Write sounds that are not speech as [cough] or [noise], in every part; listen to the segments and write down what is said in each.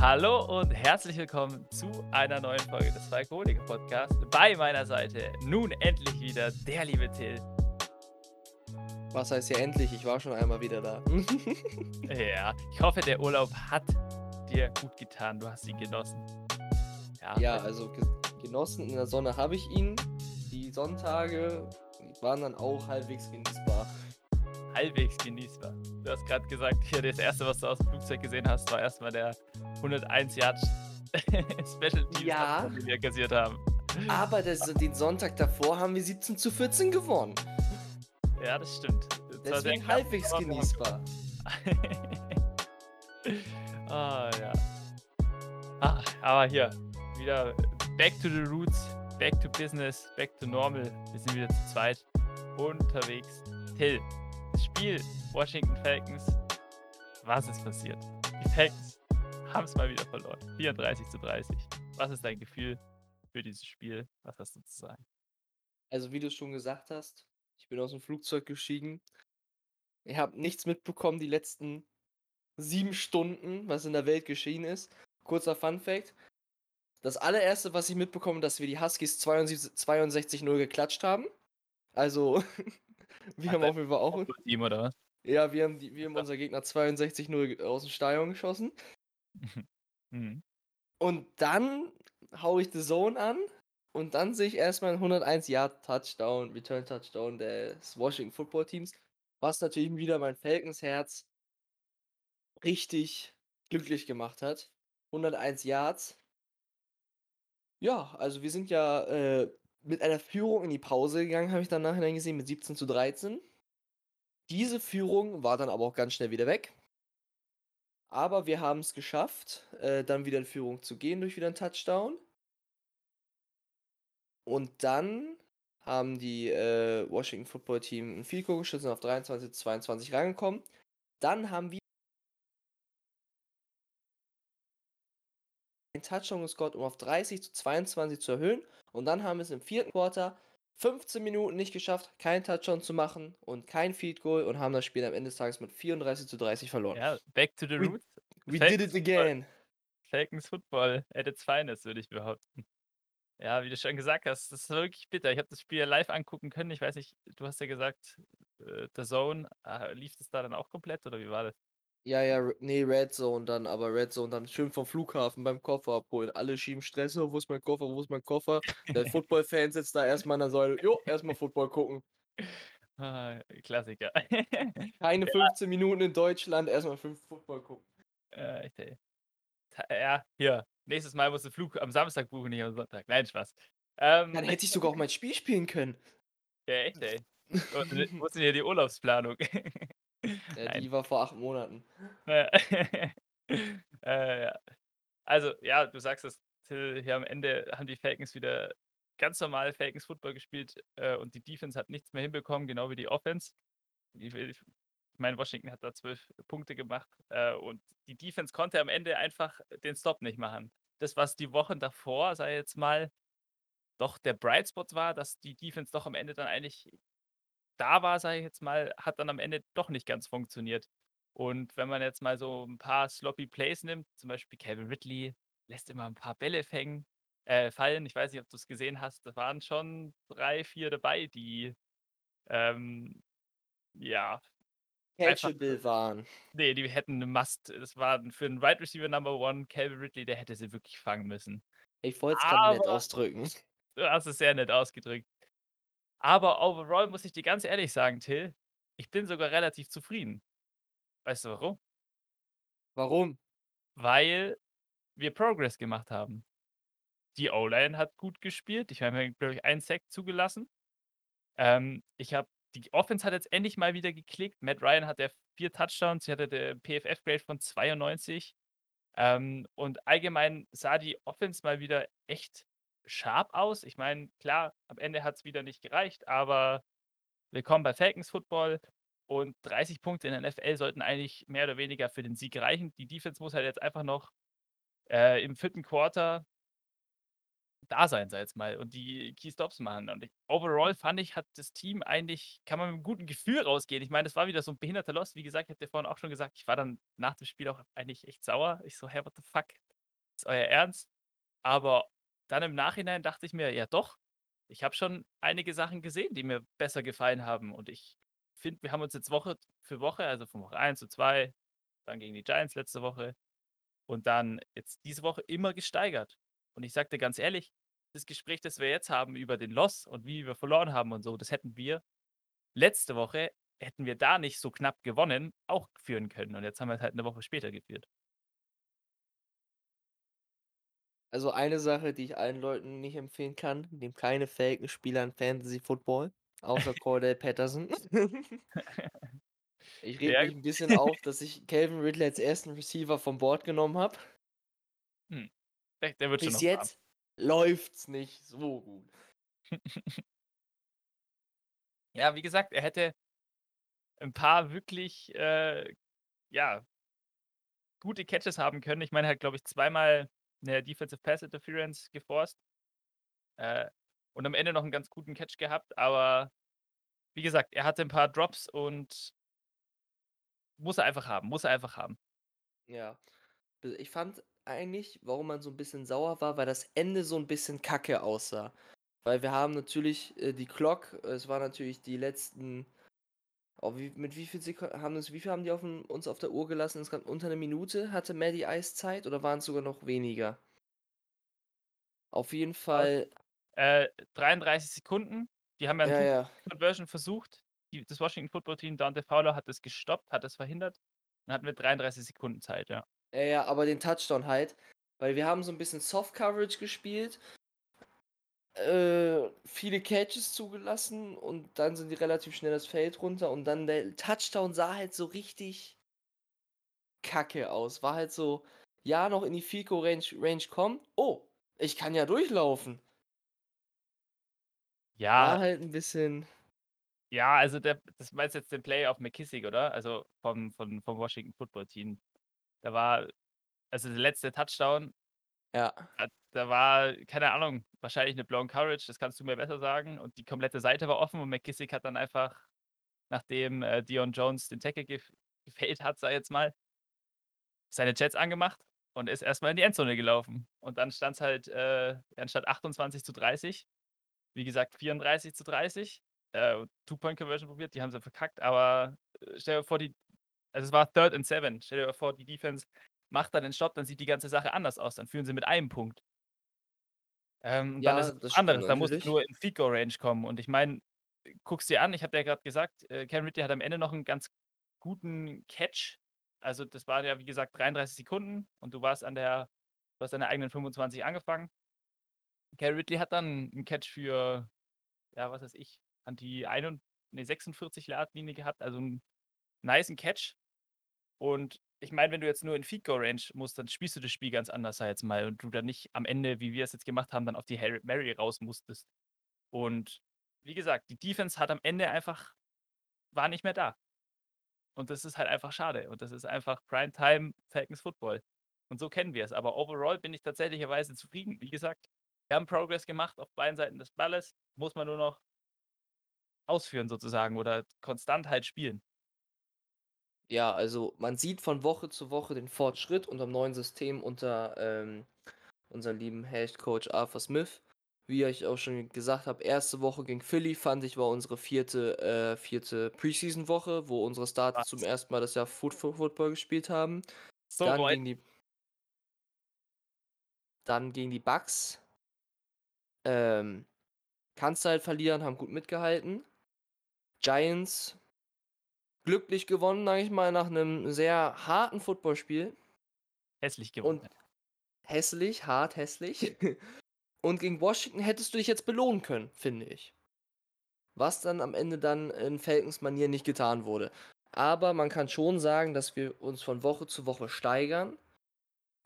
Hallo und herzlich willkommen zu einer neuen Folge des Alkoholiker Podcasts. Bei meiner Seite nun endlich wieder der liebe Till. Was heißt ja endlich? Ich war schon einmal wieder da. [laughs] Ja, ich hoffe, der Urlaub hat dir gut getan. Du hast ihn genossen. ja, also ge genossen in der Sonne habe ich ihn. Die Sonntage waren dann auch halbwegs genießbar. halbwegs genießbar. Du hast gerade gesagt, hier das erste, was du aus dem Flugzeug gesehen hast, war erstmal der 101 Yard [laughs] Special Teams, Ja. die wir kassiert haben. Aber das, den Sonntag davor haben wir 17 zu 14 gewonnen. Ja, das stimmt. Das Deswegen halbwegs genießbar. [laughs] ah, ja. Ah, aber hier, wieder back to the roots, back to business, back to normal. Wir sind wieder zu zweit unterwegs. Till, Spiel Washington Falcons, was ist passiert? Die Falcons haben es mal wieder verloren. 34 zu 30. Was ist dein Gefühl für dieses Spiel? Was hast du zu sagen? Also wie du schon gesagt hast, ich bin aus dem Flugzeug gestiegen. Ich habe nichts mitbekommen die letzten sieben Stunden, was in der Welt geschehen ist. Kurzer Fun Fact. Das allererste, was ich mitbekomme, dass wir die Huskies 72 62-0 geklatscht haben. Also, [laughs] wir haben auf jeden Fall auch. Team oder was? Ja, wir haben, die, wir haben unser Gegner 62-0 aus dem Stadion geschossen. [laughs] Mhm. Und dann hau ich The Zone an und dann sehe ich erstmal einen 101 Yard Touchdown, Return Touchdown des Washington Football Teams, was natürlich wieder mein Falcons Herz richtig glücklich gemacht hat. 101 Yards. Ja, also wir sind ja äh, mit einer Führung in die Pause gegangen, habe ich dann nachher gesehen, mit 17 zu 13. Diese Führung war dann aber auch ganz schnell wieder weg. Aber wir haben es geschafft, äh, dann wieder in Führung zu gehen durch wieder einen Touchdown. Und dann haben die äh, Washington Football Team ein Field Goal sind auf 23 zu 22 rangekommen. Dann haben wir einen Touchdown gescored, um auf 30 zu 22 zu erhöhen. Und dann haben wir es im vierten Quarter 15 Minuten nicht geschafft, keinen Touchdown zu machen und kein Field Goal und haben das Spiel am Ende des Tages mit 34 zu 30 verloren. Ja, back to the We- roots. We Falcons did it again. Falcons Football at its finest, würde ich behaupten. Ja, wie du schon gesagt hast, das ist wirklich bitter. Ich habe das Spiel ja live angucken können. Ich weiß nicht, du hast ja gesagt, äh, The Zone, äh, lief das da dann auch komplett oder wie war das? Ja, ja, nee, Red Zone dann, aber Red Zone dann schön vom Flughafen beim Koffer abholen. Alle schieben Stress, oh, wo ist mein Koffer, wo ist mein Koffer? Der [laughs] Football-Fan sitzt da erstmal an der Säule, jo, erstmal Football gucken. Ah, Klassiker. [laughs] Keine 15 Minuten in Deutschland, erstmal fünf Football gucken. äh, echt, ey. Ja, hier. Nächstes Mal musst du Flug am Samstag buchen, nicht am Sonntag. Nein, Spaß. Ähm, Dann hätte ich sogar auch mein Spiel spielen können. ja, echt, ey. Und Wo ist denn hier die Urlaubsplanung? [laughs] Ja, Nein. die war vor acht Monaten. [laughs] Äh, ja. Also, ja, du sagst es, Till, hier am Ende haben die Falcons wieder ganz normal Falcons Football gespielt äh, und die Defense hat nichts mehr hinbekommen, genau wie die Offense. Die, ich meine, Washington hat da zwölf Punkte gemacht äh, und die Defense konnte am Ende einfach den Stop nicht machen. Das, was die Wochen davor, sei jetzt mal, doch der Bright Spot war, dass die Defense doch am Ende dann eigentlich da war, sage ich jetzt mal, hat dann am Ende doch nicht ganz funktioniert. Und wenn man jetzt mal so ein paar sloppy Plays nimmt, zum Beispiel Calvin Ridley lässt immer ein paar Bälle fängen, äh, fallen. Ich weiß nicht, ob du es gesehen hast. Da waren schon drei, vier dabei, die ähm, ja, Catchable waren. nee, die hätten eine Must. Das war für einen Wide Receiver Number One, Calvin Ridley, der hätte sie wirklich fangen müssen. Ich wollte es gerade nett ausdrücken. Du hast es sehr nett ausgedrückt. Aber overall muss ich dir ganz ehrlich sagen, Till, ich bin sogar relativ zufrieden. Weißt du warum? Warum? Weil wir Progress gemacht haben. Die O-Line hat gut gespielt. Ich habe, glaube ich, einen Sack zugelassen. Ähm, ich habe, die Offense hat jetzt endlich mal wieder geklickt. Matt Ryan hat ja vier Touchdowns. Sie hatte der PFF-Grade von 92. Ähm, und allgemein sah die Offense mal wieder echt scharf aus. Ich meine, klar, am Ende hat es wieder nicht gereicht, aber willkommen bei Falcons Football. Und 30 Punkte in der NFL sollten eigentlich mehr oder weniger für den Sieg reichen. Die Defense muss halt jetzt einfach noch äh, im vierten Quarter da sein, sage jetzt mal, und die Key Stops machen. Und ich overall fand ich, hat das Team eigentlich kann man mit 'nem guten Gefühl rausgehen. Ich meine, das war wieder so 'n behinderter Loss. Wie gesagt, ich habe dir vorhin auch schon gesagt, ich war dann nach dem Spiel auch eigentlich echt sauer. Ich so: „Hey, what the fuck? Ist euer Ernst?“ Aber dann im Nachhinein dachte ich mir: „Ja doch, ich habe schon einige Sachen gesehen, die mir besser gefallen haben.“ Und ich finde, wir haben uns jetzt Woche für Woche, also von Woche 1 zu 2, dann gegen die Giants letzte Woche und dann jetzt diese Woche immer gesteigert. Und ich dir ganz ehrlich, das Gespräch, das wir jetzt haben über den Loss und wie wir verloren haben und so, das hätten wir letzte Woche hätten wir da nicht so knapp gewonnen, auch führen können. Und jetzt haben wir's halt 'ne Woche später geführt. Also, eine Sache, die ich allen Leuten nicht empfehlen kann: Nehmt keine Falcons-Spieler in Fantasy Football, außer [laughs] Cordell Patterson. [laughs] Ich rege Ja. mich 'n bisschen [laughs] auf, dass ich Calvin Ridley als 1. Receiver vom Board genommen habe. Hm. Der der wird schon Bis warm. jetzt läuft's nicht so gut. Ja, wie gesagt, er hätte 'n paar wirklich, äh, ja gute Catches haben können. Ich meine, er hat, glaube ich, zweimal 'ne Defensive Pass Interference geforced. Äh, und am Ende noch 'n ganz guten Catch gehabt, aber wie gesagt, er hatte 'n paar Drops und muss er einfach haben muss er einfach haben. Ja. Ich fand eigentlich, warum man so 'n bisschen sauer war, weil das Ende so 'n bisschen kacke aussah. Weil wir haben natürlich, äh, die Clock es war natürlich die letzten oh, wie mit wie viel Sekun haben uns wie viel haben die aufm uns auf der Uhr gelassen? Insgesamt unter 'ne Minute hatte Matty Ice Zeit oder waren's sogar noch weniger? Auf jeden? Fall Äh, 33 Sekunden. Die haben ja Ja, ja. Two-Point-Conversion versucht. Die das Washington Football Team, Dante Fowler hat das gestoppt, hat das verhindert. Dann hatten wir 33 Sekunden Zeit, ja. Ja, ja, aber den Touchdown halt, weil wir haben so 'n bisschen Soft Coverage gespielt äh, viele Catches zugelassen und dann sind die relativ schnell das Feld runter und dann der Touchdown sah halt so richtig kacke aus. War halt so, ja, noch in die Goal Range Range kommen. „Oh, ich kann ja durchlaufen.“ Ja. War halt 'n bisschen Ja, also der das meinst jetzt den Play auf McKissick, oder? Also vom von vom Washington Football Team. Da war also der letzte Touchdown Ja. da da war, keine Ahnung, wahrscheinlich 'ne Blown Coverage, das kannst du mir besser sagen. Und die komplette Seite war offen und McKissick hat dann einfach, nachdem, äh, Deion Jones den Tackle gef gefailt hat, ich jetzt mal seine Jets angemacht und ist erst mal in die Endzone gelaufen. Und dann stand's halt, äh, anstatt 28:30, wie gesagt, 34:30. Äh, Two-Point-Conversion probiert, die haben sie verkackt, aber, äh, stell dir vor, die also es war Third and Seven. Stell dir vor, die Defense macht dann den Stopp, dann sieht die ganze Sache anders aus. Dann führen sie mit 1 Punkt. Ähm, dann ist Ja, es anderes. Da natürlich. nur in Field Goal Range kommen. Und ich meine, guck's dir an, ich habe ja grad gesagt, äh, Calvin Ridley hat am Ende noch 'n ganz guten Catch. Also, das waren ja, wie gesagt, 33 Sekunden und du warst an der du hast an der eigenen 25 angefangen. Calvin Ridley hat dann 'n Catch für, ja, was weiß ich, an die einund ne, 46 Yard Linie gehabt, also 'n nicen Catch. Und ich meine, wenn du jetzt nur in Field Goal Range musst, dann spielst du das Spiel ganz anders, jetzt mal, und du dann nicht am Ende, wie wir es jetzt gemacht haben, dann auf die Hail Mary raus musstest. Und wie gesagt, die Defense hat am Ende einfach war nicht mehr da. Und das ist halt einfach schade. Und das ist einfach Prime-Time Falcons Football. Und so kennen wir es. Aber overall bin ich tatsächlicherweise zufrieden. Wie gesagt, wir haben Progress gemacht auf beiden Seiten des Balles, muss man nur noch ausführen sozusagen oder konstant halt spielen. Ja, also man sieht von Woche zu Woche den Fortschritt unterm neuen System unter, ähm, unserem lieben Head Coach Arthur Smith. Wie ich auch schon gesagt habe, 1. Woche gegen Philly, fand ich, war unsere 4., äh, 4. Preseason-Woche, wo unsere Starter zum? 1. Mal das Jahr Foot Fo Football gespielt haben. So Dann gegen die dann gegen die Bucks ähm, kannst du halt verlieren, haben gut mitgehalten. Giants glücklich gewonnen, sage ich mal, nach 'nem sehr harten Footballspiel. Hässlich gewonnen, Und hässlich, hart hässlich. [laughs] Und gegen Washington hättest du dich jetzt belohnen können, finde ich. Was dann am Ende dann in Falcons-Manier nicht getan wurde. Aber man kann schon sagen, dass wir uns von Woche zu Woche steigern.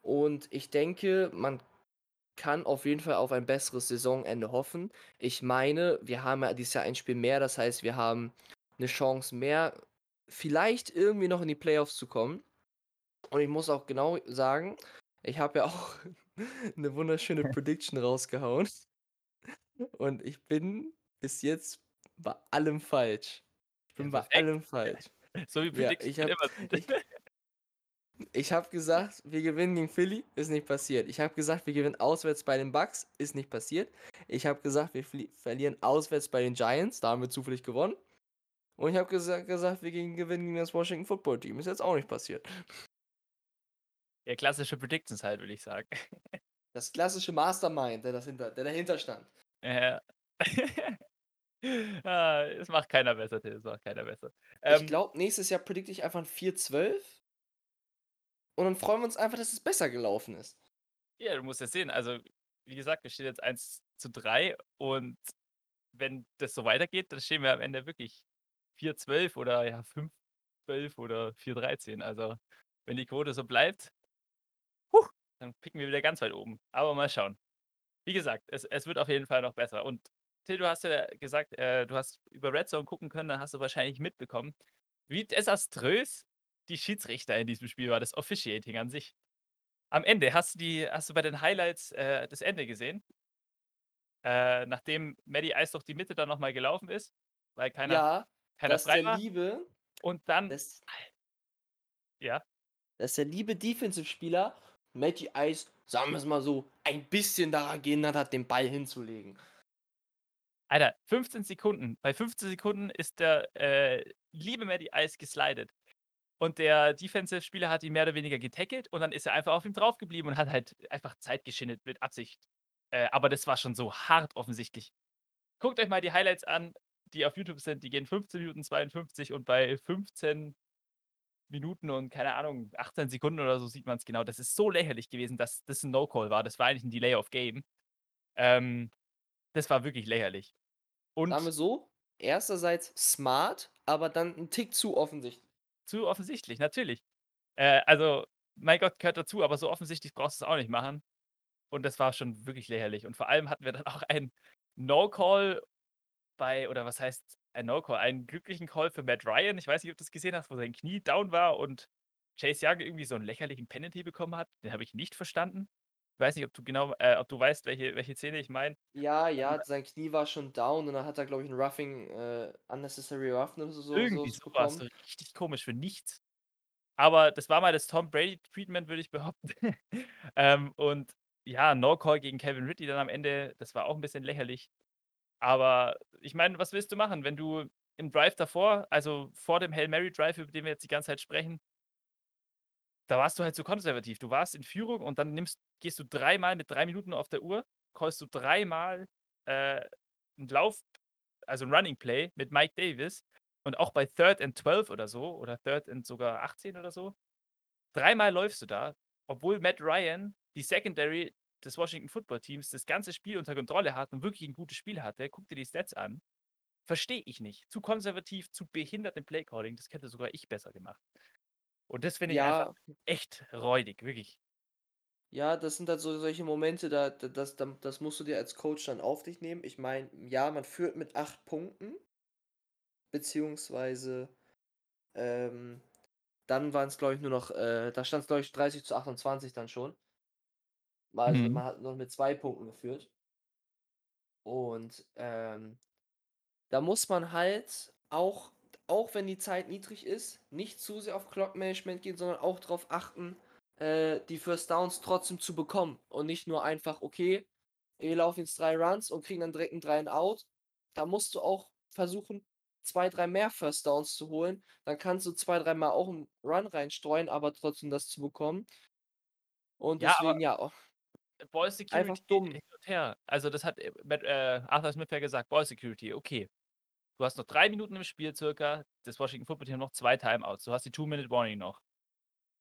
Und ich denke, man kann auf jeden Fall auf ein besseres Saisonende hoffen. Ich meine, wir haben ja dieses Jahr ein Spiel mehr, das heißt, wir haben 'ne Chance mehr, vielleicht irgendwie noch in die Playoffs zu kommen. Und ich muss auch genau sagen, ich habe ja auch [laughs] 'ne wunderschöne [laughs] Prediction rausgehauen. Und ich bin bis jetzt bei allem falsch. Ich Ja, bin bei perfekt. allem falsch. [laughs] So wie Ja, Predictions ich sind. ich ich habe gesagt, wir gewinnen gegen Philly, ist nicht passiert. Ich habe gesagt, wir gewinnen auswärts bei den Bucks, ist nicht passiert. Ich habe gesagt, wir verlieren auswärts bei den Giants, da haben wir zufällig gewonnen. Und ich habe gesa gesagt, wir gegen gewinnen gegen das Washington Football Team, ist jetzt auch nicht passiert. Ja, klassische Predictions halt, würde ich sagen. Das klassische Mastermind, der das hinter der dahinter stand. Ja. [laughs] Ah, es macht keiner besser, Till, es macht keiner besser. Ich Ähm glaube, nächstes Jahr predikte ich einfach 'n 4-12 und dann freuen wir uns einfach, dass es besser gelaufen ist. Ja, du musst ja sehen, also, wie gesagt, wir stehen jetzt 1:3 und wenn das so weitergeht, dann stehen wir am Ende wirklich 4:12 oder ja 5:12 oder 4:13. Also, wenn die Quote so bleibt hu, dann picken wir wieder ganz weit oben. Aber mal schauen. Wie gesagt, es es wird auf jeden Fall noch besser. Und Till, du hast ja gesagt, äh, du hast über Red Zone gucken können, dann hast du wahrscheinlich mitbekommen, wie desaströs die Schiedsrichter in diesem Spiel war, das Officiating an sich. Am Ende, hast du die hast du bei den Highlights, äh, das Ende gesehen? Äh, nachdem Matty Ice durch die Mitte dann noch mal gelaufen ist, weil keiner Ja, keiner dass frei der liebe Und dann dass Ja? dass der liebe Defensive-Spieler Matty Ice, sagen wir's mal so, ein bisschen daran gehindert hat, den Ball hinzulegen. Alter, 15 Sekunden. Bei 15 Sekunden ist der, äh, liebe Matty Ice geslidet. Und der Defensive-Spieler hat ihn mehr oder weniger getackelt und dann ist er einfach auf ihm drauf geblieben und hat halt einfach Zeit geschindet mit Absicht. Äh, aber das war schon so hart offensichtlich. Guckt euch mal die Highlights an, die auf YouTube sind, die gehen 15 Minuten 52 und bei 15 Minuten und keine Ahnung, 18 Sekunden oder so sieht man's genau. Das ist so lächerlich gewesen, dass das 'n No-Call war. Das war eigentlich 'n Delay of Game. Ähm, das war wirklich lächerlich. Sagen wir Und so, ersterseits smart, aber dann 'n Tick zu offensichtlich. Zu offensichtlich, natürlich. Äh, also, mein Gott, gehört dazu, aber so offensichtlich brauchst du's auch nicht machen. Und das war schon wirklich lächerlich. Und vor allem hatten wir dann [laughs] auch einen No-Call bei oder was heißt ein No-Call, einen glücklichen Call für Matt Ryan. Ich weiß nicht, ob du's gesehen hast, wo sein Knie down war und Chase Young irgendwie so 'n lächerlichen Penalty bekommen hat. Den habe ich nicht verstanden. Ich weiß nicht, ob du genau äh, ob du weißt, welche welche Szene ich meine. Ja, ja, sein Knie war schon down und dann hat er, glaube ich, 'n Roughing äh, Unnecessary Roughness oder so Irgendwie so so was, bekommen. so richtig komisch für nichts. Aber das war mal das Tom Brady-Treatment, würde ich behaupten. [laughs] Ähm, und ja, No-Call gegen Calvin Ridley dann am Ende, das war auch 'n bisschen lächerlich. Aber ich meine, was willst du machen, wenn du im Drive davor, also vor dem Hail Mary Drive, über den wir jetzt die ganze Zeit sprechen da warst du halt zu konservativ. Du warst in Führung und dann nimmst gehst du dreimal mit 3 Minuten auf der Uhr, callst du dreimal, äh, 'n Lauf also 'n Running Play mit Mike Davis und auch bei 3rd and 12 oder so oder 3rd and sogar 18 oder so. Dreimal läufst du da, obwohl Matt Ryan die Secondary des Washington Football Teams das ganze Spiel unter Kontrolle hat und wirklich 'n gutes Spiel hatte. Guck dir die Stats an. Verstehe ich nicht. Zu konservativ, zu behindert im Play Calling. Das hätte sogar ich besser gemacht. Und das finde ich einfach Ja. echt räudig, wirklich. Ja, das sind halt so solche Momente, da da das da das musst du dir als Coach dann auf dich nehmen. Ich meine, ja, man führt mit 8 Punkten. Beziehungsweise, ähm, dann waren's, glaube ich, nur noch äh, da stand's, glaube ich, 30:28 dann schon. Also, Mhm. man hat noch mit 2 Punkten geführt. Und, ähm, da muss man halt auch auch wenn die Zeit niedrig ist, nicht zu sehr auf Clock Management gehen, sondern auch drauf achten, äh, die First Downs trotzdem zu bekommen und nicht nur einfach: „Okay, wir laufen jetzt 3 Runs und kriegen dann direkt 'n 3 and Out.“ Da musst du auch versuchen, 2, 3 mehr First Downs zu holen. Dann kannst du 2, dreimal auch 'n Run reinstreuen, aber trotzdem das zu bekommen. Und Ja, deswegen, ja, Ball einfach Security hin dumm. und her. Also, das hat, äh, äh, Arthur Smith ja gesagt, Ball Security, okay. Du hast noch 3 Minuten im Spiel circa. Das Washington Football Team hat noch 2 Timeouts. Du hast die Two-Minute-Warning noch.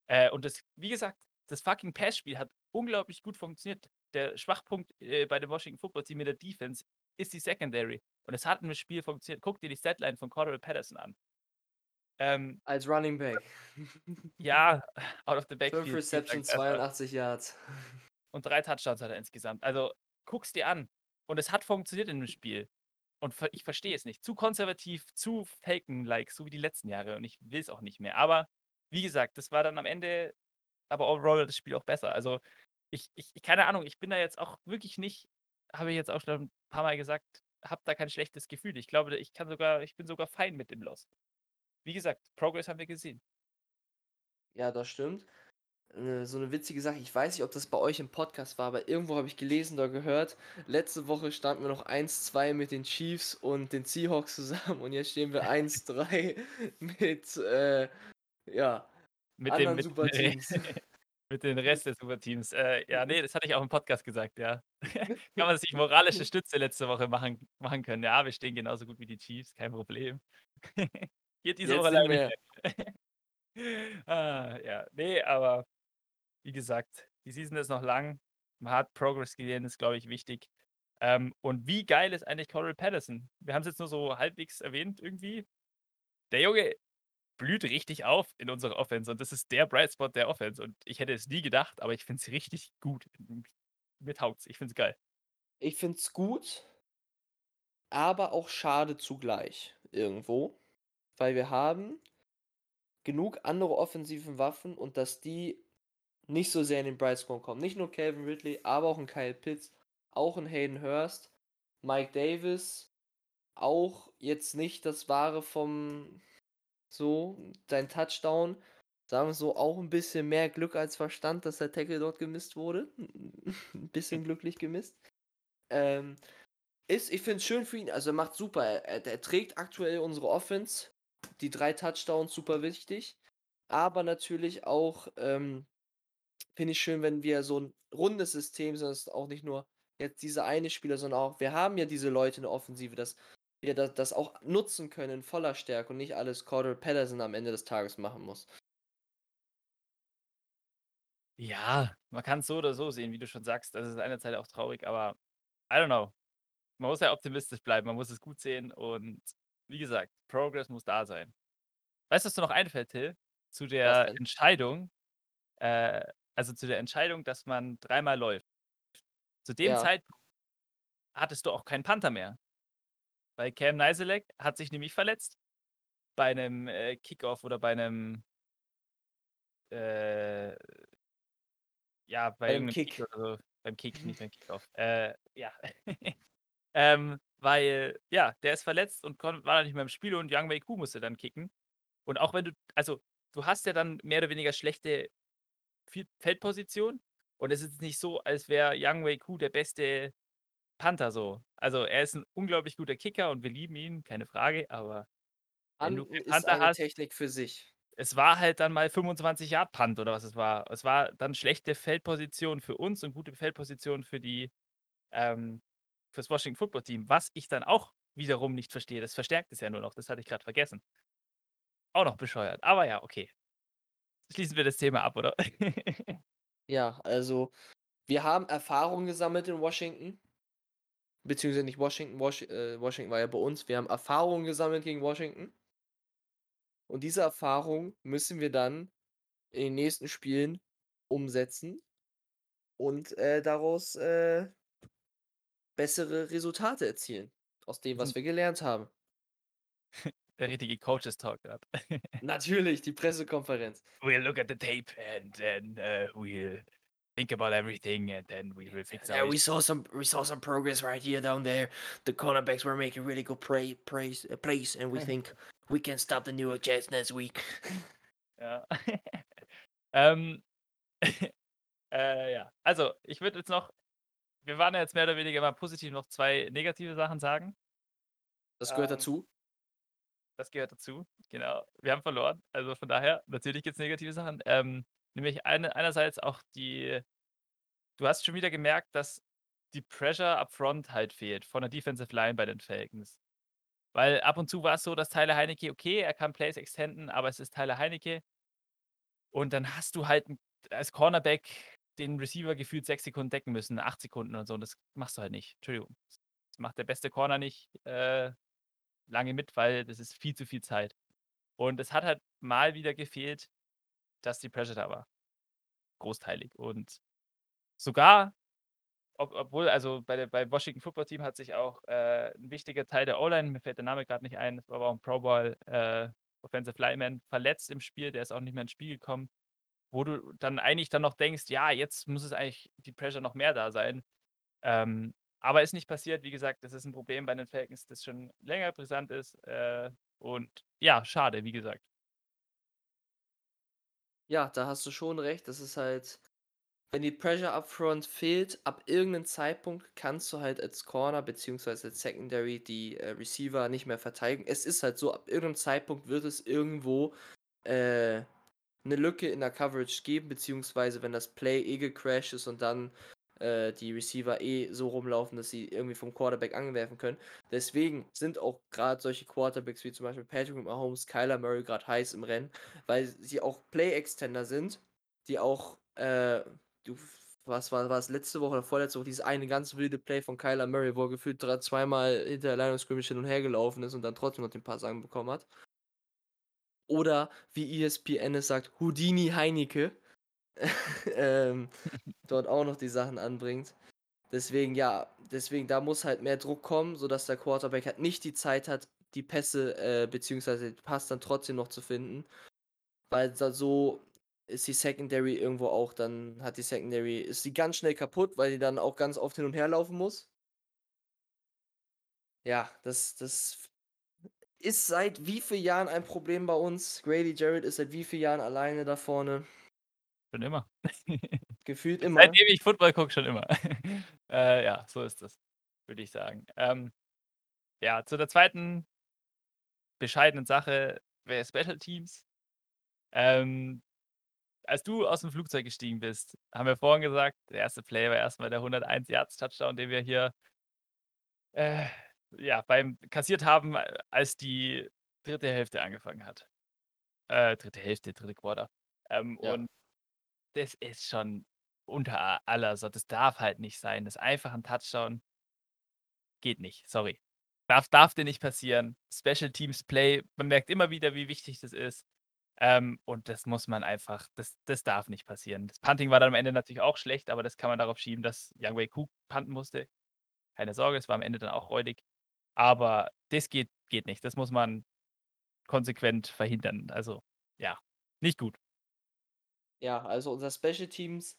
Äh, und das wie gesagt, das fucking Passspiel hat unglaublich gut funktioniert. Der Schwachpunkt, äh, bei dem Washington Football Team in der Defense ist die Secondary. Und es hat im Spiel funktioniert. Guck dir die Statline von Cordarrelle Patterson an. Ähm Als Running Back. Ja, [laughs] out of the 5 backfield Receptions, 82 Yards. Und 3 Touchdowns hat er insgesamt. Also, guck's dir an. Und es hat funktioniert in dem Spiel. Und ich verstehe es nicht. Zu konservativ, zu Falcon-like, so wie die letzten Jahre und ich will's auch nicht mehr. Aber wie gesagt, das war dann am Ende aber overall das Spiel auch besser. Also ich ich keine Ahnung, ich bin da jetzt auch wirklich nicht habe ich jetzt auch schon 'n paar Mal gesagt, habe da kein schlechtes Gefühl. Ich glaube, ich kann sogar ich bin sogar fein mit dem Loss. Wie gesagt, Progress haben wir gesehen. Ja, das stimmt. So 'ne witzige Sache, ich weiß nicht, ob das bei euch im Podcast war, aber irgendwo habe ich gelesen oder gehört, letzte Woche standen wir noch 1:2 mit den Chiefs und den Seahawks zusammen und jetzt stehen wir 1:3 [laughs] mit, äh, ja, Mit anderen mit Superteams. [laughs] mit den Rest der Superteams. Äh, ja, ne, das hatte ich auch im Podcast gesagt, ja. [laughs] Kann man sich moralische Stütze letzte Woche machen machen können. Ja, wir stehen genauso gut wie die Chiefs, kein Problem. Hier diese Jetzt Woche leider nicht. Ah, ja, ne, aber wie gesagt, die Season ist noch lang. Man hat Progress gesehen, ist, glaube ich, wichtig. Ähm, und wie geil ist eigentlich Cordarrelle Patterson? Wir haben's jetzt nur so halbwegs erwähnt irgendwie. Der Junge blüht richtig auf in unserer Offense und das ist der Bright Spot der Offense und ich hätte es nie gedacht, aber ich finde es richtig gut. Mir taugt's, ich finde es geil. Ich finde es gut aber auch schade zugleich irgendwo, weil wir haben genug andere offensiven Waffen und dass die nicht so sehr in den Bright Spot kommen. Nicht nur Calvin Ridley, aber auch 'n Kyle Pitts, auch 'n Hayden Hurst, Mike Davis, auch jetzt nicht das Wahre vom so, sein Touchdown, sagen wir so, auch 'n bisschen mehr Glück als Verstand, dass der Tackle dort gemisst wurde. [laughs] 'N bisschen glücklich gemisst. Ähm, ist ich finde es schön für ihn, also er macht super. Er er trägt aktuell unsere Offense, die 3 Touchdowns, super wichtig. Aber natürlich auch, ähm, finde ich schön, wenn wir so 'n rundes System sind, dass auch nicht nur jetzt dieser eine Spieler, sondern auch wir haben ja diese Leute in der Offensive, dass wir da das auch nutzen können in voller Stärke und nicht alles Cordarrelle Patterson am Ende des Tages machen muss. Ja, man kann's so oder so sehen, wie du schon sagst. Das ist einerseits auch traurig, aber I don't know. Man muss ja optimistisch bleiben, man muss es gut sehen und wie gesagt, Progress muss da sein. Weißt du, was dir noch einfällt, Till? Zu der? Entscheidung äh, also zu der Entscheidung, dass man dreimal läuft. Zu dem Ja. Zeitpunkt hattest du auch keinen Punter mehr. Weil Cam Nisolek hat sich nämlich verletzt bei 'nem, äh, Kickoff oder bei 'nem äh ja, bei Beim Kick Kick. oder so. Beim Kick, nicht beim Kickoff. Äh, ja. [laughs] Ähm, weil ja, der ist verletzt und war dann nicht mehr im Spiel und Younghoe Koo musste dann kicken. Und auch wenn du also, du hast ja dann mehr oder weniger schlechte Feldposition und es ist nicht so, als wäre Younghoe Koo der beste Punter so. Also, er ist 'n unglaublich guter Kicker und wir lieben ihn, keine Frage, aber wenn du ist Punter eine hast Technik für sich. es war halt dann mal 25 Yard Punt oder was es war. Es war dann schlechte Feldposition für uns und gute Feldposition für die ähm, fürs Washington Football Team, was ich dann auch wiederum nicht verstehe. Das verstärkt es ja nur noch, das hatte ich grad vergessen. Auch noch bescheuert, aber ja, okay. Schließen wir das Thema ab, oder? [laughs] Ja, also, wir haben Erfahrung gesammelt in Washington. Beziehungsweise nicht Washington, Wash äh, Washington war ja bei uns. Wir haben Erfahrungen gesammelt gegen Washington. Und diese Erfahrung müssen wir dann in den nächsten Spielen umsetzen und, äh, daraus, äh bessere Resultate erzielen aus dem, was wir gelernt haben. [laughs] Der richtige Coaches Talk grad. [laughs] Natürlich, die Pressekonferenz. We'll look at the tape and then, uh, we'll think about everything and then we will fix Yeah, our we saw some we saw some progress right here, down there. The cornerbacks were making really good pray praise uh, plays, and we [laughs] think we can stop the New York Jets next week. [laughs] Ja. Ähm, äh, ja. Also, ich würde jetzt noch wir waren ja jetzt mehr oder weniger mal positiv, noch 2 negative Sachen sagen. Das gehört Ähm dazu. Das gehört dazu, genau. Wir haben verloren, also von daher, natürlich gibt's negative Sachen. Ähm, nämlich eine einerseits auch die du hast schon wieder gemerkt, dass die Pressure up front halt fehlt von der Defensive Line bei den Falcons. Weil ab und zu war's so, dass Tyler Heinicke okay, er kann Plays extenden, aber es ist Tyler Heinicke. Und dann hast du halt als Cornerback den Receiver gefühlt 6 Sekunden decken müssen, 8 Sekunden oder so und das machst du halt nicht. Entschuldigung. Das macht der beste Corner nicht, äh, lange mit, weil das ist viel zu viel Zeit. Und es hat halt mal wieder gefehlt, dass die Pressure da war. Großteilig und sogar, ob obwohl also bei der beim Washington Football Team hat sich auch, äh, 'n wichtiger Teil der O-Line, mir fällt der Name grad nicht ein, das war aber auch 'n Pro Bowl, äh, Offensive Lineman verletzt im Spiel, der ist auch nicht mehr ins Spiel gekommen. wo du dann eigentlich dann noch denkst: „Ja, jetzt muss es eigentlich die Pressure noch mehr da sein.“ Ähm, aber ist nicht passiert. Wie gesagt, das ist 'n Problem bei den Falcons, das schon länger brisant ist, äh, und ja, schade, wie gesagt. Ja, da hast du schon recht. Das ist halt wenn die Pressure up front fehlt, ab irgend 'nem Zeitpunkt kannst du halt als Corner beziehungsweise als Secondary die, äh, Receiver nicht mehr verteidigen. Es ist halt so, ab irgend 'nem Zeitpunkt wird es irgendwo, äh, 'ne Lücke in der Coverage geben, beziehungsweise wenn das Play eh gecrashed ist und dann, äh, die Receiver eh so rumlaufen, dass sie irgendwie vom Quarterback angreifen können. Deswegen sind auch grad solche Quarterbacks wie zum Beispiel Patrick Mahomes, Kyler Murray grad heiß im Rennen, weil sie auch Play Extender sind, die auch, äh du was war war's letzte Woche oder vorletzte Woche, dieses eine ganz wilde Play von Kyler Murray, wo er gefühlt dra zweimal hinter der Line of Scrimmage hin und her gelaufen ist und dann trotzdem noch den Pass anbekommen hat. Oder wie ESPN es sagt, Houdini Heinicke, [laughs] ähm, dort auch noch die Sachen anbringt. Deswegen ja, deswegen da muss halt mehr Druck kommen, sodass der Quarterback halt nicht die Zeit hat, die Pässe, äh, beziehungsweise den Pass dann trotzdem noch zu finden. Weil so ist die Secondary irgendwo auch dann hat die Secondary ist die ganz schnell kaputt, weil die dann auch ganz oft hin und herlaufen muss. Ja, das das ist seit wie viel Jahren ein Problem bei uns? Grady Jarrett ist seit wie viel Jahren alleine da vorne? Schon immer. [laughs] Gefühlt immer. Seitdem ich Football gucke, schon immer. [laughs] Äh, ja, so ist das, würde ich sagen. Ähm, ja, zu der 2. bescheidenen Sache, wäre Special Teams. Ähm, als du aus'm Flugzeug gestiegen bist, haben wir vorhin gesagt, der 1. Play war erst mal der 101 Yards Touchdown, den wir hier äh, ja, beim kassiert haben, als die 3. Hälfte angefangen hat. Äh, 3. Hälfte, 3. Quarter. Ähm, Ja. und das ist schon unter aller Sau. Das darf halt nicht sein. Das ist einfach 'n Touchdown. Geht nicht, sorry. Darf darf dir nicht passieren. Special Teams Play, man merkt immer wieder, wie wichtig das ist. Ähm, und das muss man einfach das das darf nicht passieren. Das Punting war dann am Ende natürlich auch schlecht, aber das kann man darauf schieben, dass Younghoe Koo punten musste. Keine Sorge, es war am Ende dann auch räudig. Aber das geht geht nicht. Das muss man konsequent verhindern. Also, ja, nicht gut. Ja, also unser Special Teams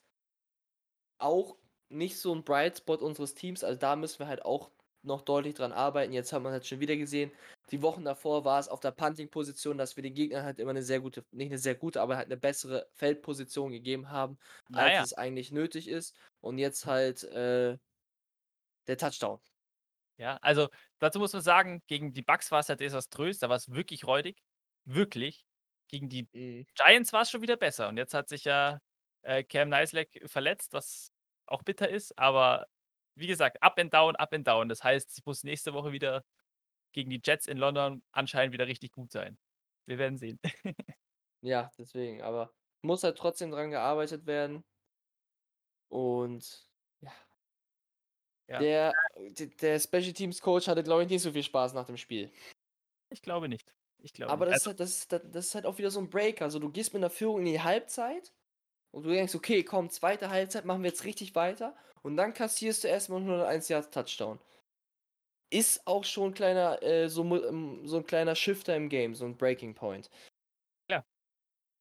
auch nicht so 'n Bright Spot unseres Teams. Also, da müssen wir halt auch noch deutlich dran arbeiten. Jetzt hat man halt schon wieder gesehen, die Wochen davor war es auf der Punting-Position, dass wir den Gegnern halt immer 'ne sehr gute nicht 'ne sehr gute, aber halt 'ne bessere Feldposition gegeben haben, Na als es eigentlich nötig ist. Und jetzt halt, äh der Touchdown. Ja, also, dazu muss man sagen, gegen die Bucks war's ja desaströs, da war's wirklich räudig, wirklich. Gegen die Mhm. Giants war's schon wieder besser und jetzt hat sich ja, äh, Cam Nicelek verletzt, was auch bitter ist, aber wie gesagt, up and down, up and down. Das heißt, es muss nächste Woche wieder gegen die Jets in London anscheinend wieder richtig gut sein. Wir werden sehen. [laughs] Ja, deswegen, aber muss halt trotzdem dran gearbeitet werden. Und ja. Ja. Der d der Special Teams Coach hatte, glaube ich, nicht so viel Spaß nach dem Spiel. Ich glaube nicht. Ich glaube Aber das ist Also halt das ist da das ist halt auch wieder so 'n Breaker. Also, du gehst mit 'ner Führung in die Halbzeit und du denkst: „Okay, komm, 2. Halbzeit machen wir jetzt richtig weiter.“ Und dann kassierst du erst mal 'n 101 Yards Touchdown. Ist auch schon kleiner, äh, so ähm, so 'n kleiner Shifter im Game, so 'n Breaking Point. Ja.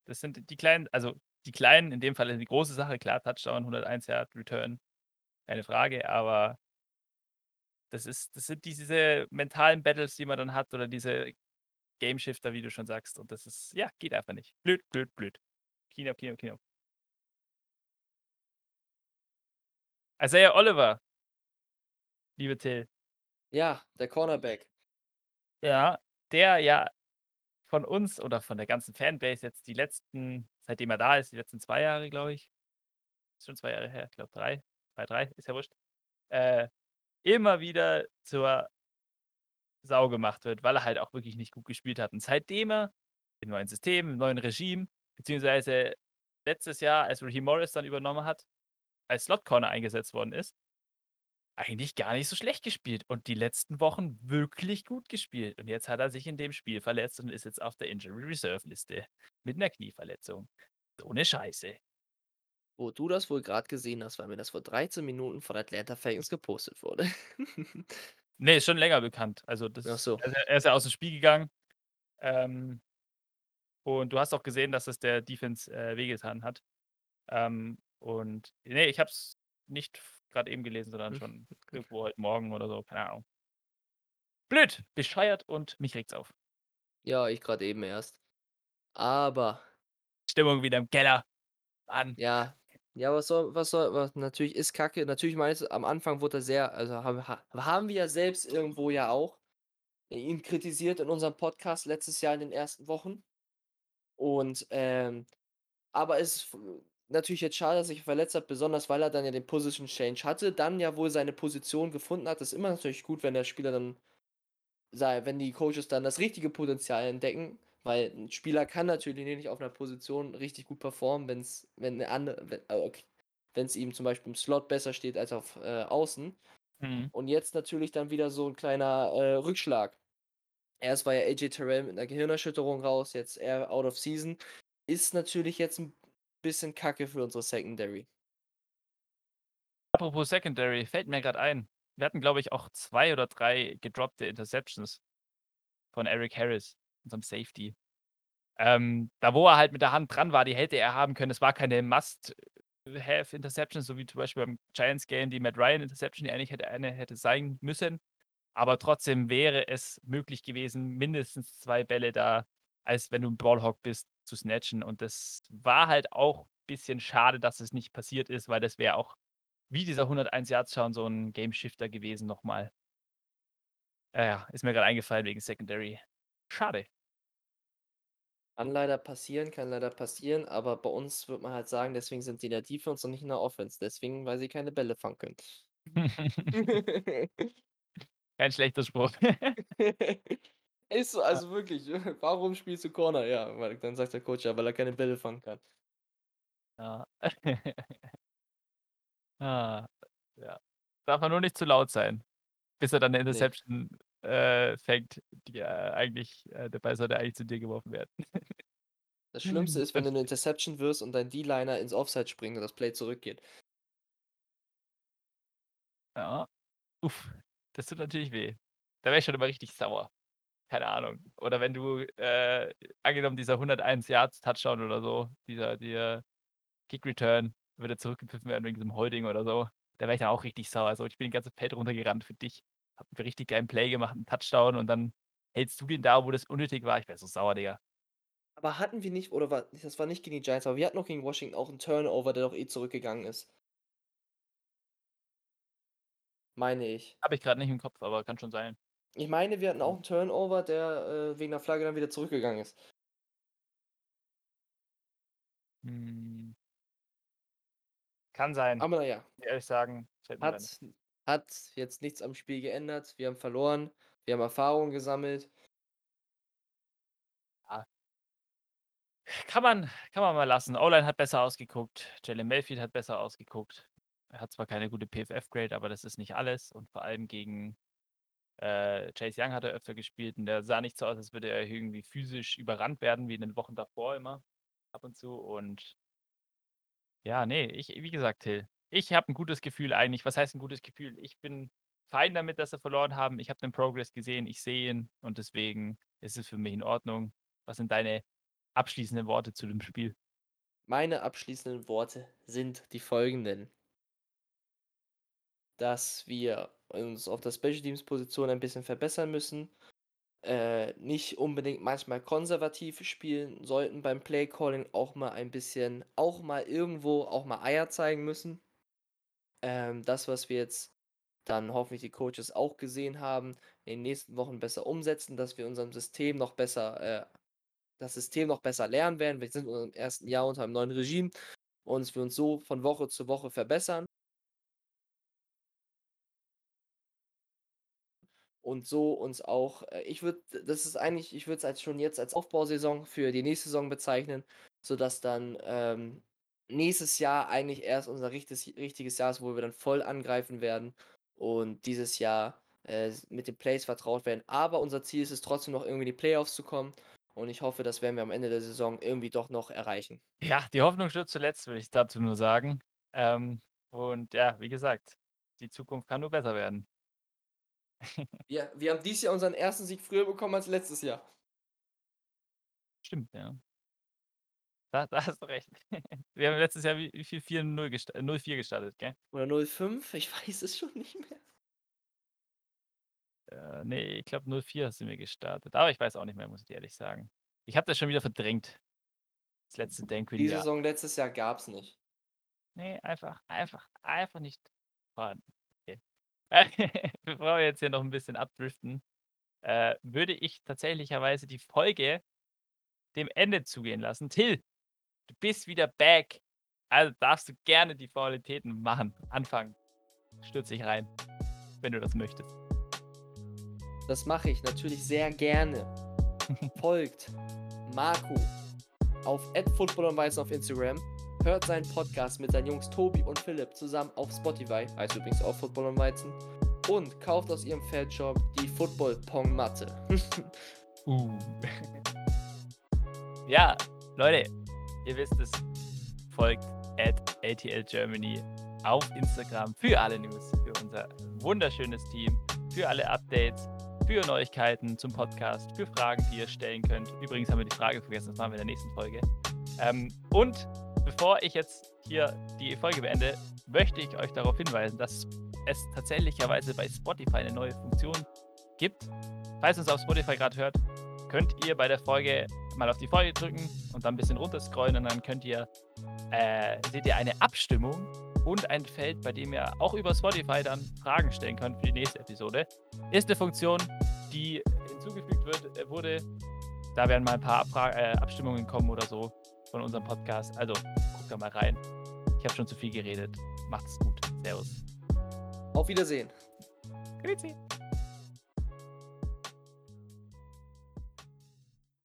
Das sind die kleinen also, die kleinen, in dem Fall die große Sache, klar, Touchdown, 101 Yard Return, keine Frage, aber das ist das sind diese mentalen Battles, die man dann hat oder diese Game Shifter, wie du schon sagst. Und das ist ja, geht einfach nicht. Blöd, blöd, blöd. Kino, Kino, Kino. Isaiah Oliver. Liebe Till. Ja, der Cornerback. Ja, der ja von uns oder von der ganzen Fanbase jetzt die letzten seitdem er da ist, die letzten 2 Jahre, glaube ich ist schon 2 Jahre her, ich glaube 3, 2, 3, ist ja wurscht, äh, immer wieder zur Sau gemacht wird, weil er halt auch wirklich nicht gut gespielt hat. Und seitdem er im neuen System, im neuen Regime, beziehungsweise letztes Jahr, als Raheem Morris dann übernommen hat, als Slot Corner eingesetzt worden ist eigentlich gar nicht so schlecht gespielt und die letzten Wochen wirklich gut gespielt. Und jetzt hat er sich in dem Spiel verletzt und ist jetzt auf der Injury Reserve Liste mit 'ner Knieverletzung. So 'ne Scheiße. Wo du das wohl grad gesehen hast, weil mir das vor 13 Minuten von Atlanta Falcons gepostet wurde. [laughs] Ne, ist schon länger bekannt. Also, das so. also, er ist ja aus'm Spiel gegangen. Ähm Und du hast auch gesehen, dass es der Defense, äh, wehgetan hat. Ähm, und ne, ich habe es nicht f grad eben gelesen, sondern schon irgendwo heute Morgen oder so, keine Ahnung. Blöd, bescheuert und mich regt's auf. Ja, ich grad eben erst. Aber Stimmung wieder im Keller. Mann. Ja. Ja, was soll was soll was natürlich ist Kacke. Natürlich meinst du am Anfang wurde er sehr also, haben ha haben wir ja selbst irgendwo ja auch ihn kritisiert in unserem Podcast letztes Jahr in den ersten Wochen. Und, ähm aber es ist natürlich jetzt schade, dass er sich verletzt hat, besonders weil er dann ja den Position Change hatte, dann ja wohl seine Position gefunden hat. Das ist immer natürlich gut, wenn der Spieler dann sei wenn die Coaches dann das richtige Potenzial entdecken, weil 'n Spieler kann natürlich nicht auf 'ner Position richtig gut performen, wenn's wenn 'ne ande we ah, okay wenn's ihm zum Beispiel im Slot besser steht als auf, äh, Außen. Mhm. Und jetzt natürlich dann wieder so 'n kleiner, äh, Rückschlag. Erst war ja AJ Terrell mit 'ner Gehirnerschütterung raus, jetzt er out of season. Ist natürlich jetzt 'n bisschen Kacke für unsere Secondary. Apropos Secondary, fällt mir grad ein. Wir hatten, glaube ich, auch 2 oder 3 gedroppte Interceptions von Erik Harris, unserem Safety. Ähm, da wo er halt mit der Hand dran war, die hätte er haben können. Es war keine Must-have-Interception, so wie zum Beispiel beim Giants-Game, die Matt Ryan-Interception, die eigentlich hätte eine hätte sein müssen. Aber trotzdem wäre es möglich gewesen, mindestens 2 Bälle da, als wenn du 'n Ballhawk bist, zu snatchen. Und das war halt auch bisschen schade, dass es nicht passiert ist, weil das wäre auch wie dieser 101 Yard Touchdown so 'n Game-Shifter gewesen noch mal. Ja, ist mir grad eingefallen wegen Secondary. Schade. Kann leider passieren kann leider passieren, aber bei uns würde man halt sagen, deswegen sind die in der Defense und nicht in der Offense. Deswegen, weil sie keine Bälle fangen können. [laughs] [laughs] Kein schlechter Spruch. [laughs] Ist so, Ja. also wirklich. Warum spielst du Corner? Ja, weil dann sagt der Coach: „Ja, weil er keine Bälle fangen kann.“ Ja. Ah, ja. Darf man nur nicht zu laut sein, bis er dann 'ne Ne. Interception, äh, fängt, die, äh, eigentlich äh, der Ball sollte eigentlich zu dir geworfen werden. [laughs] Das Schlimmste ist, wenn du 'ne Interception wirfst und dein D-Liner ins Offside springt und das Play zurückgeht. Ja. Uff, das tut natürlich weh. Da wäre ich schon immer richtig sauer. Keine Ahnung. Oder wenn du, äh angenommen, dieser 101 Yards Touchdown oder so, dieser der Kick-Return würde zurückgepfiffen werden wegen diesem Holding oder so. Da wäre ich dann auch richtig sauer. So: „Ich bin den ganze Feld runtergerannt für dich, habe 'n richtig geilen Play gemacht, 'n Touchdown und dann hältst du den da, wo das unnötig war.“ Ich wäre so sauer, Digga. Aber hatten wir nicht oder war das war nicht gegen die Giants, aber wir hatten doch gegen Washington auch 'n Turnover, der doch eh zurückgegangen ist. Meine ich. Habe ich grad nicht im Kopf, aber kann schon sein. Ich meine, wir hatten auch 'n Turnover, der, äh, wegen 'ner Flagge dann wieder zurückgegangen ist. Hm. Kann sein. Aber na ja. Muss ich ehrlich sagen, fällt mir grad nicht Hat jetzt nichts am Spiel geändert. Wir haben verloren. Wir haben Erfahrung gesammelt. Ah. Kann man kann man mal lassen. O-Line hat besser ausgeguckt. Jalen Mayfield hat besser ausgeguckt. Er hat zwar keine gute PFF-Grade, aber das ist nicht alles und vor allem gegen, äh, Chase Young hat er öfter gespielt und der sah nicht so aus, als würde er irgendwie physisch überrannt werden wie in den Wochen davor immer ab und zu und ja, ne, ich wie gesagt, Till, ich habe 'n gutes Gefühl eigentlich. Was heißt 'n gutes Gefühl? Ich bin fein damit, dass sie verloren haben. Ich habe den Progress gesehen, ich sehe ihn und deswegen ist es für mich in Ordnung. Was sind deine abschließenden Worte zu dem Spiel? Meine abschließenden Worte sind die folgenden dass wir uns auf der Special-Teams-Position ein bisschen verbessern müssen, äh, nicht unbedingt manchmal konservativ spielen sollten beim Play-Calling, auch mal ein bisschen auch mal irgendwo auch mal Eier zeigen müssen. Ähm, das, was wir jetzt dann hoffentlich die Coaches auch gesehen haben, in den nächsten Wochen besser umsetzen, dass wir unserem System noch besser äh, das System noch besser lernen werden. Wir sind in unserem 1. Jahr unter 'nem neuen Regime und wir uns so von Woche zu Woche verbessern. Und so uns auch äh, ich würde das ist eigentlich ich würde es als schon jetzt als Aufbausaison für die nächste Saison bezeichnen, sodass dann, ähm, nächstes Jahr eigentlich erst unser richtes richtiges Jahr ist, wo wir dann voll angreifen werden und dieses Jahr, äh, mit den Plays vertraut werden. Aber unser Ziel ist es trotzdem noch irgendwie in die Playoffs zu kommen und ich hoffe, das werden wir am Ende der Saison irgendwie doch noch erreichen. Ja, die Hoffnung stirbt zuletzt, würde ich dazu nur sagen. Ähm, und ja, wie gesagt, die Zukunft kann nur besser werden. [laughs] Wir wir haben dieses Jahr unseren 1. Sieg früher bekommen als letztes Jahr. Stimmt, ja. Da, da hast du recht. [laughs] Wir haben letztes Jahr wie, viel 4-0 gesta 0-4 gestartet, gell? Oder 05? Ich weiß es schon nicht mehr. Äh, nee, ich glaube 0-4 sind wir gestartet. Aber ich weiß auch nicht mehr, muss ich ehrlich sagen. Ich habe das schon wieder verdrängt. Das letzte Die Denkwin-Jahr. Saison letztes Jahr gab's nicht. Nee, einfach, einfach, einfach nicht vorhanden. Okay. [laughs] Bevor wir jetzt hier noch ein bisschen abdriften, äh, würde ich tatsächlicherweise die Folge dem Ende zugehen lassen. Till, du bist wieder back. Also darfst du gerne die Formalitäten machen. Anfangen. Stürz dich rein, wenn du das möchtest. Das mache ich natürlich sehr gerne. [laughs] Folgt Marco auf @footballerweizen auf Instagram. Hört seinen Podcast mit seinen Jungs Tobi und Philipp zusammen auf Spotify. Heißt übrigens auch Football und Weizen. Und kauft aus ihrem Feldshop die Football Pong Matte. [laughs] Uh. [laughs] ja, Leute, ihr wisst es. Folgt at ATL Germany auf Instagram für alle News, für unser wunderschönes Team, für alle Updates, für Neuigkeiten zum Podcast, für Fragen, die ihr stellen könnt. Übrigens haben wir die Frage vergessen, das machen wir in der nächsten Folge. Ähm, und bevor ich jetzt hier die Folge beende, möchte ich euch darauf hinweisen, dass es tatsächlicherweise bei Spotify eine neue Funktion gibt. Falls ihr uns auf Spotify gerade hört, könnt ihr bei der Folge mal auf die Folge drücken und dann ein bisschen runterscrollen und dann könnt ihr, äh, seht ihr eine Abstimmung und ein Feld, bei dem ihr auch über Spotify dann Fragen stellen könnt für die nächste Episode. Ist eine Funktion, die hinzugefügt wird, äh, wurde. Da werden mal ein paar Abfra äh, Abstimmungen kommen oder so von unserem Podcast. Also guckt da mal rein. Ich habe schon zu viel geredet. Macht's gut. Servus. Auf Wiedersehen. Grüezi.